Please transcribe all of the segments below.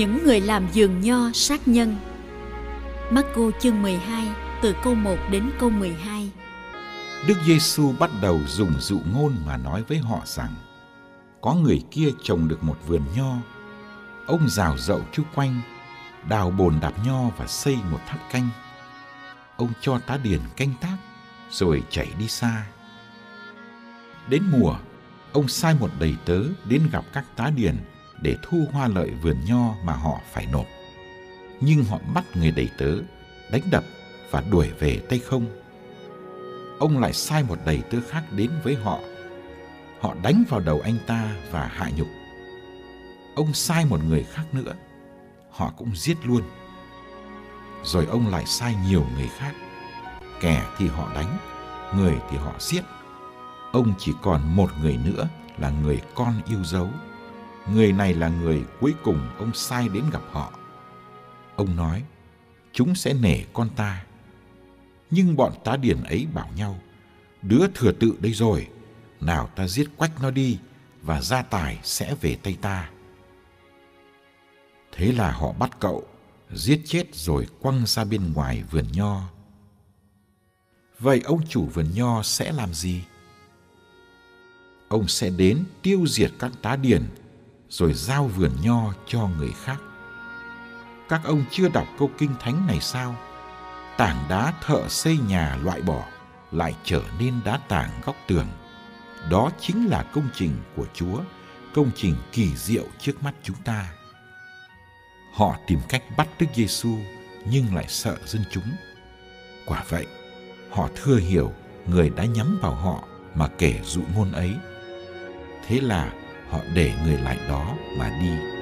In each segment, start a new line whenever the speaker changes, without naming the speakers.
Những người làm giường nho sát nhân. Marco chương 12 từ câu 1 đến câu 12
Đức Giêsu bắt đầu dùng dụ ngôn mà nói với họ rằng, có người kia trồng được một vườn nho. Ông rào rậu chung quanh, đào bồn đạp nho và xây một tháp canh. Ông cho tá điền canh tác, rồi chạy đi xa. Đến mùa, ông sai một đầy tớ đến gặp các tá điền để thu hoa lợi vườn nho mà họ phải nộp. Nhưng họ bắt người đầy tớ, đánh đập và đuổi về tay không. Ông lại sai một đầy tớ khác đến với họ. Họ đánh vào đầu anh ta và hạ nhục. Ông sai một người khác nữa, họ cũng giết luôn. Rồi ông lại sai nhiều người khác. Kẻ thì họ đánh, người thì họ giết. Ông chỉ còn một người nữa là người con yêu dấu người này là người cuối cùng ông sai đến gặp họ. Ông nói, chúng sẽ nể con ta. Nhưng bọn tá điển ấy bảo nhau, đứa thừa tự đây rồi, nào ta giết quách nó đi và gia tài sẽ về tay ta. Thế là họ bắt cậu, giết chết rồi quăng ra bên ngoài vườn nho. Vậy ông chủ vườn nho sẽ làm gì? Ông sẽ đến tiêu diệt các tá điển rồi giao vườn nho cho người khác. Các ông chưa đọc câu kinh thánh này sao? Tảng đá thợ xây nhà loại bỏ lại trở nên đá tảng góc tường. Đó chính là công trình của Chúa, công trình kỳ diệu trước mắt chúng ta. Họ tìm cách bắt Đức Giêsu nhưng lại sợ dân chúng. Quả vậy, họ thừa hiểu người đã nhắm vào họ mà kể dụ ngôn ấy. Thế là họ để người lại đó mà đi.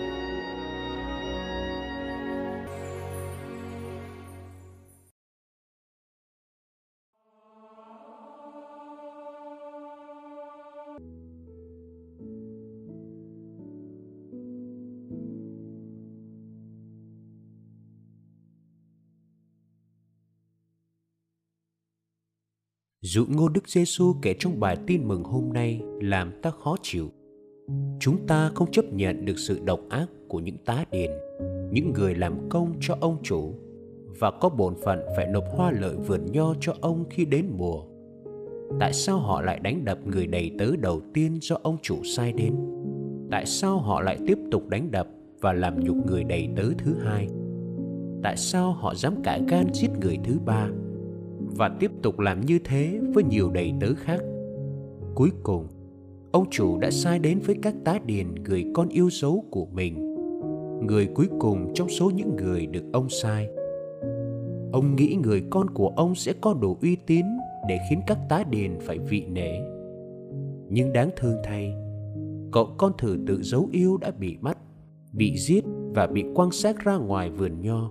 Dụ ngôn Đức Giêsu kể trong bài tin mừng hôm nay làm ta khó chịu chúng ta không chấp nhận được sự độc ác của những tá điền, những người làm công cho ông chủ, và có bổn phận phải nộp hoa lợi vườn nho cho ông khi đến mùa. Tại sao họ lại đánh đập người đầy tớ đầu tiên do ông chủ sai đến? Tại sao họ lại tiếp tục đánh đập và làm nhục người đầy tớ thứ hai? Tại sao họ dám cãi gan giết người thứ ba và tiếp tục làm như thế với nhiều đầy tớ khác? Cuối cùng ông chủ đã sai đến với các tá điền người con yêu dấu của mình. Người cuối cùng trong số những người được ông sai. Ông nghĩ người con của ông sẽ có đủ uy tín để khiến các tá điền phải vị nể. Nhưng đáng thương thay, cậu con thử tự dấu yêu đã bị bắt, bị giết và bị quăng xác ra ngoài vườn nho.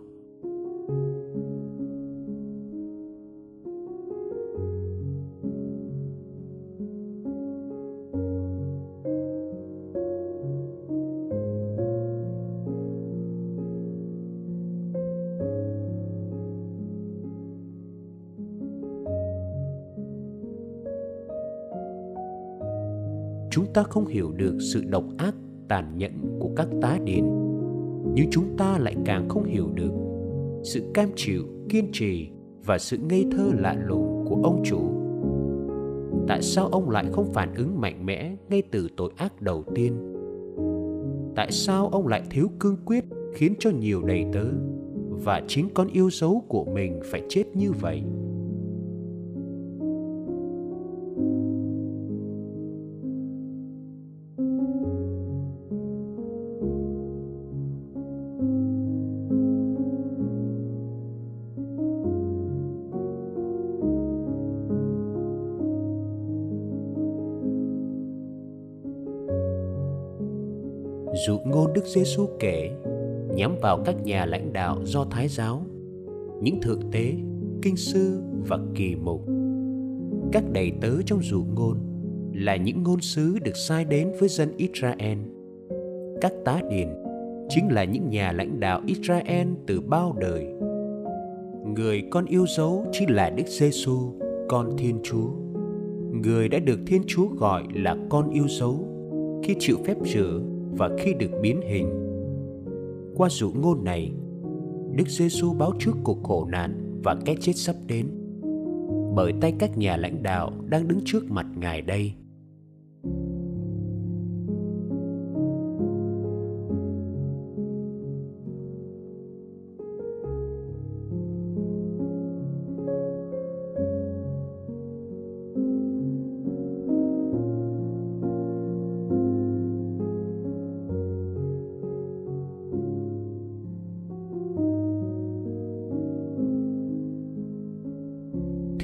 Ta không hiểu được sự độc ác, tàn nhẫn của các tá điền, nhưng chúng ta lại càng không hiểu được sự cam chịu, kiên trì và sự ngây thơ lạ lùng của ông chủ. Tại sao ông lại không phản ứng mạnh mẽ ngay từ tội ác đầu tiên? Tại sao ông lại thiếu cương quyết khiến cho nhiều đầy tớ và chính con yêu dấu của mình phải chết như vậy? Dụ ngôn Đức Giêsu kể nhắm vào các nhà lãnh đạo do Thái giáo, những thượng tế, kinh sư và kỳ mục. Các đầy tớ trong dụ ngôn là những ngôn sứ được sai đến với dân Israel. Các tá điền chính là những nhà lãnh đạo Israel từ bao đời. Người con yêu dấu chính là Đức Giêsu, con Thiên Chúa. Người đã được Thiên Chúa gọi là con yêu dấu khi chịu phép rửa và khi được biến hình. Qua dụ ngôn này, Đức Giêsu báo trước cuộc khổ nạn và cái chết sắp đến bởi tay các nhà lãnh đạo đang đứng trước mặt Ngài đây.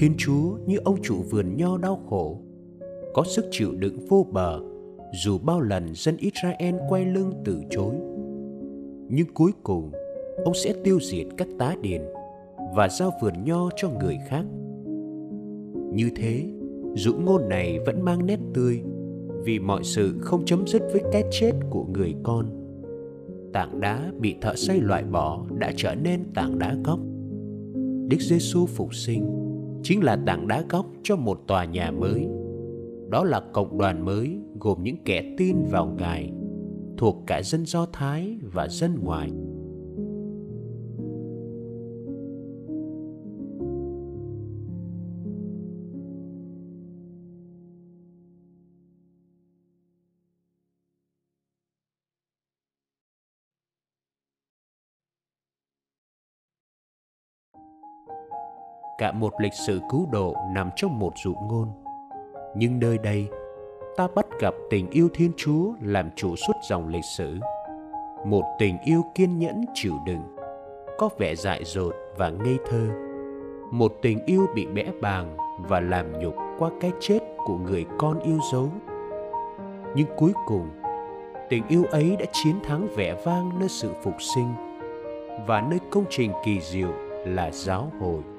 Thiên Chúa như ông chủ vườn nho đau khổ, có sức chịu đựng vô bờ dù bao lần dân Israel quay lưng từ chối. Nhưng cuối cùng, ông sẽ tiêu diệt các tá điền và giao vườn nho cho người khác. Như thế, dụ ngôn này vẫn mang nét tươi vì mọi sự không chấm dứt với cái chết của người con. Tảng đá bị thợ xây loại bỏ đã trở nên tảng đá gốc. Đức Giêsu phục sinh chính là tảng đá góc cho một tòa nhà mới. Đó là cộng đoàn mới gồm những kẻ tin vào Ngài, thuộc cả dân Do Thái và dân ngoại. Cả một lịch sử cứu độ nằm trong một dụ ngôn. Nhưng nơi đây, ta bắt gặp tình yêu Thiên Chúa làm chủ suốt dòng lịch sử. Một tình yêu kiên nhẫn chịu đựng, có vẻ dại dột và ngây thơ. Một tình yêu bị bẽ bàng và làm nhục qua cái chết của người con yêu dấu. Nhưng cuối cùng, tình yêu ấy đã chiến thắng vẻ vang nơi sự phục sinh và nơi công trình kỳ diệu là giáo hội.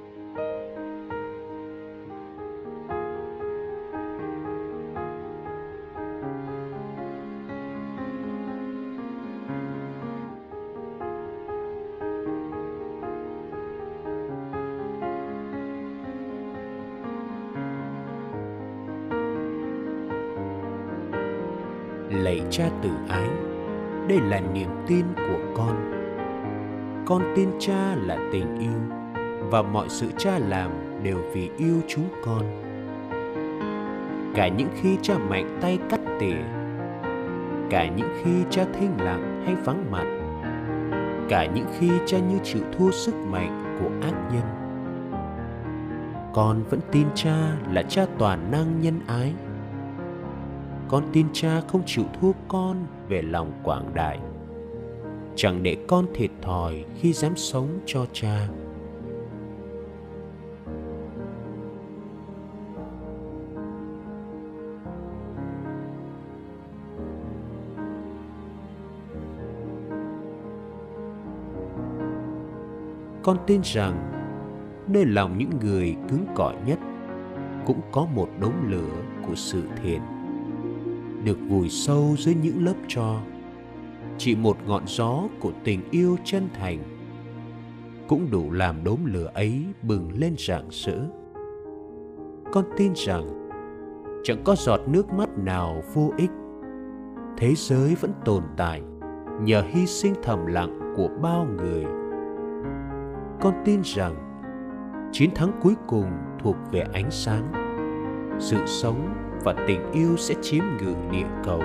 Lạy cha tử ái. Đây là niềm tin của con. Con tin cha là tình yêu, và mọi sự cha làm đều vì yêu chúng con. Cả những khi cha mạnh tay cắt tỉa, cả những khi cha thinh lặng hay vắng mặt, cả những khi cha như chịu thua sức mạnh của ác nhân. Con vẫn tin cha là cha toàn năng nhân ái con tin cha không chịu thua con về lòng quảng đại. Chẳng để con thiệt thòi khi dám sống cho cha. Con tin rằng nơi lòng những người cứng cỏi nhất cũng có một đống lửa của sự thiện được vùi sâu dưới những lớp tro. Chỉ một ngọn gió của tình yêu chân thành cũng đủ làm đốm lửa ấy bừng lên rạng rỡ. Con tin rằng chẳng có giọt nước mắt nào vô ích. Thế giới vẫn tồn tại nhờ hy sinh thầm lặng của bao người. Con tin rằng chiến thắng cuối cùng thuộc về ánh sáng, sự sống và tình yêu sẽ chiếm ngự địa cầu.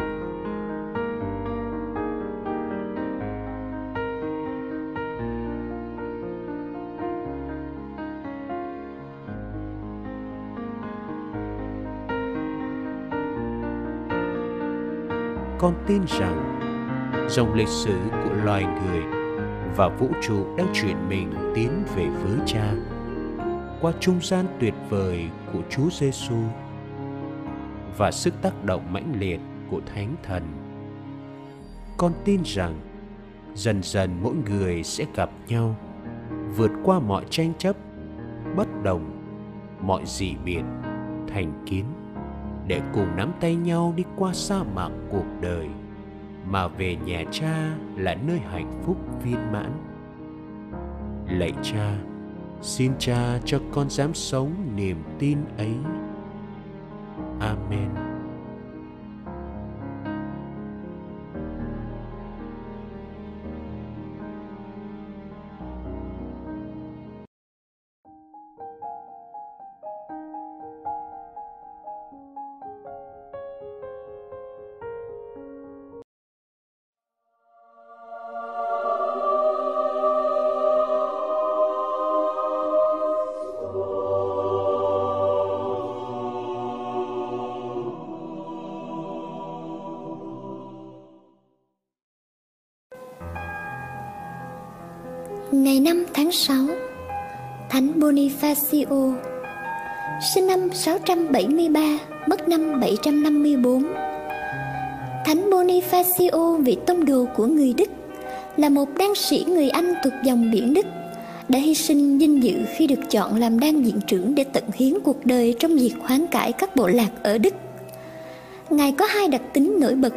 Con tin rằng, dòng lịch sử của loài người và vũ trụ đang chuyển mình tiến về với cha qua trung gian tuyệt vời của Chúa Giêsu và sức tác động mãnh liệt của Thánh Thần. con tin rằng, dần dần mỗi người sẽ gặp nhau, vượt qua mọi tranh chấp, bất đồng, mọi dị biệt thành kiến để cùng nắm tay nhau đi qua sa mạc cuộc đời, mà về nhà cha là nơi hạnh phúc viên mãn lạy cha, xin cha cho con dám sống niềm tin ấy Amin.
Ngày 5 tháng 6 Thánh Bonifacio, Sinh năm 673 Mất năm 754 Thánh Bonifacio vị tông đồ của người Đức, Là một đan sĩ người Anh thuộc dòng biển Đức, Đã hy sinh dinh dự khi được chọn làm đan diện trưởng Để tận hiến cuộc đời trong việc hoán cải các bộ lạc ở Đức Ngài có hai đặc tính nổi bật,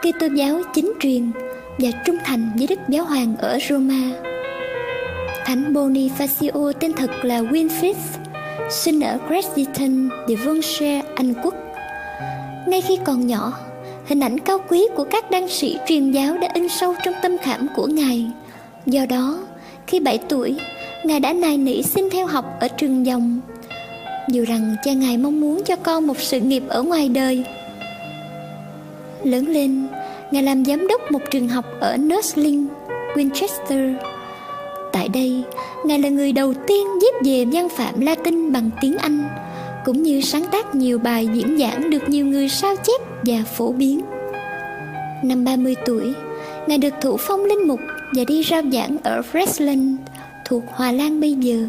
Kitô giáo chính truyền và trung thành với Đức Giáo Hoàng ở Roma. Thánh Bonifacio tên thật là Winfrid, sinh ở Crediton, Devonshire, Anh Quốc. Ngay khi còn nhỏ, hình ảnh cao quý của các đăng sĩ truyền giáo đã in sâu trong tâm khảm của Ngài. Do đó, khi 7 tuổi, Ngài đã nài nỉ xin theo học ở trường dòng. Dù rằng cha Ngài mong muốn cho con một sự nghiệp ở ngoài đời. Lớn lên, Ngài làm giám đốc một trường học ở Nursling, Winchester. Tại đây, Ngài là người đầu tiên viết về văn phạm Latin bằng tiếng Anh, cũng như sáng tác nhiều bài diễn giảng được nhiều người sao chép và phổ biến. Năm 30 tuổi, Ngài được thụ phong linh mục và đi rao giảng ở Fresland, thuộc Hòa Lan bây giờ.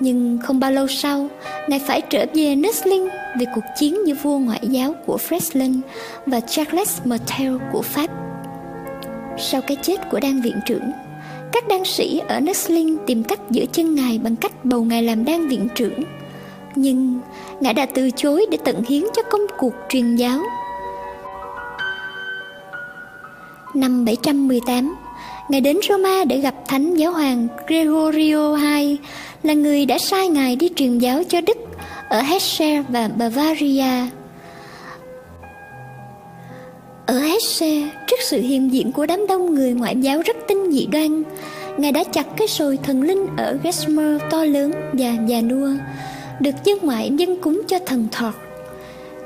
Nhưng không bao lâu sau, Ngài phải trở về Nussling vì cuộc chiến giữa vua ngoại giáo của Fresland và Charles Martel của Pháp. Sau cái chết của đan viện trưởng, các đan sĩ ở Nussling tìm cách giữ chân Ngài bằng cách bầu Ngài làm đan viện trưởng. Nhưng Ngài đã từ chối để tận hiến cho công cuộc truyền giáo. Năm 718, Ngài đến Roma để gặp Thánh Giáo hoàng Gregorio II là người đã sai Ngài đi truyền giáo cho Đức ở Hesse và Bavaria. Ở Hesse, trước sự hiện diện của đám đông người ngoại giáo rất tinh dị đoan, Ngài đã chặt cái sồi thần linh ở Gesmer to lớn và già nua, được dân ngoại dân cúng cho thần Thọt.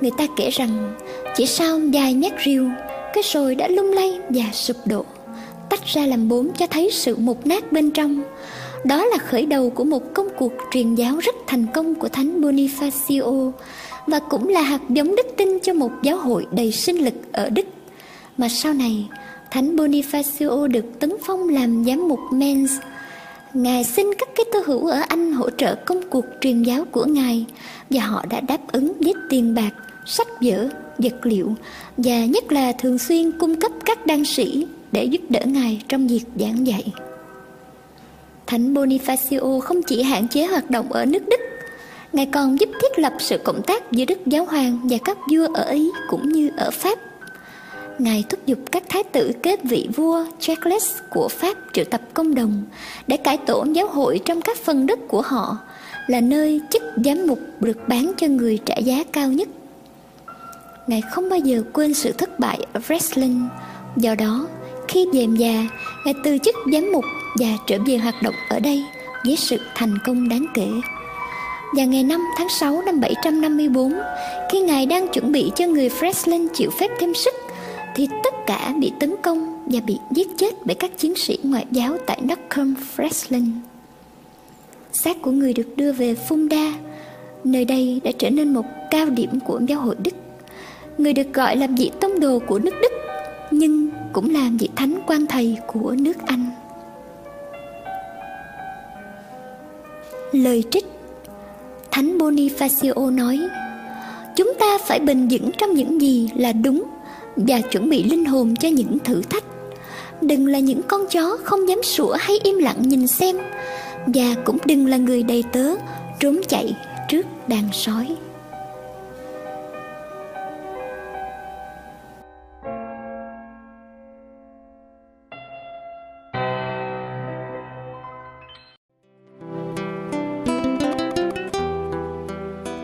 Người ta kể rằng chỉ sau vài mét riêu, cái sồi đã lung lay và sụp đổ, tách ra làm bốn cho thấy sự mục nát bên trong. Đó là khởi đầu của một công cuộc truyền giáo rất thành công của Thánh Bonifacio và cũng là hạt giống đức tin cho một giáo hội đầy sinh lực ở Đức. Mà sau này, Thánh Bonifacio được tấn phong làm giám mục Mens. Ngài xin các cái tư hữu ở Anh hỗ trợ công cuộc truyền giáo của Ngài và họ đã đáp ứng với tiền bạc, sách vở, vật liệu và nhất là thường xuyên cung cấp các đan sĩ để giúp đỡ Ngài trong việc giảng dạy. Thánh Bonifacio không chỉ hạn chế hoạt động ở nước Đức, Ngài còn giúp thiết lập sự cộng tác giữa Đức Giáo Hoàng và các vua ở Ý cũng như ở Pháp. Ngài thúc giục các thái tử kế vị vua Charles của Pháp triệu tập công đồng để cải tổ giáo hội trong các phần đất của họ là nơi chức giám mục được bán cho người trả giá cao nhất. Ngài không bao giờ quên sự thất bại ở Wrestling, do đó khi về già, Ngài từ chức giám mục và trở về hoạt động ở đây với sự thành công đáng kể. Và ngày 5 tháng 6 năm 754, khi Ngài đang chuẩn bị cho người Freslin chịu phép thêm sức, thì tất cả bị tấn công và bị giết chết bởi các chiến sĩ ngoại giáo tại Knockholm Freslin. Xác của người được đưa về Funda, nơi đây đã trở nên một cao điểm của giáo hội Đức. Người được gọi là vị tông đồ của nước Đức, nhưng cũng là vị thánh quan thầy của nước Anh. Lời trích Thánh Bonifacio nói, Chúng ta phải bình vững trong những gì là đúng và chuẩn bị linh hồn cho những thử thách. Đừng là những con chó không dám sủa hay im lặng nhìn xem và cũng đừng là người đầy tớ trốn chạy trước đàn sói.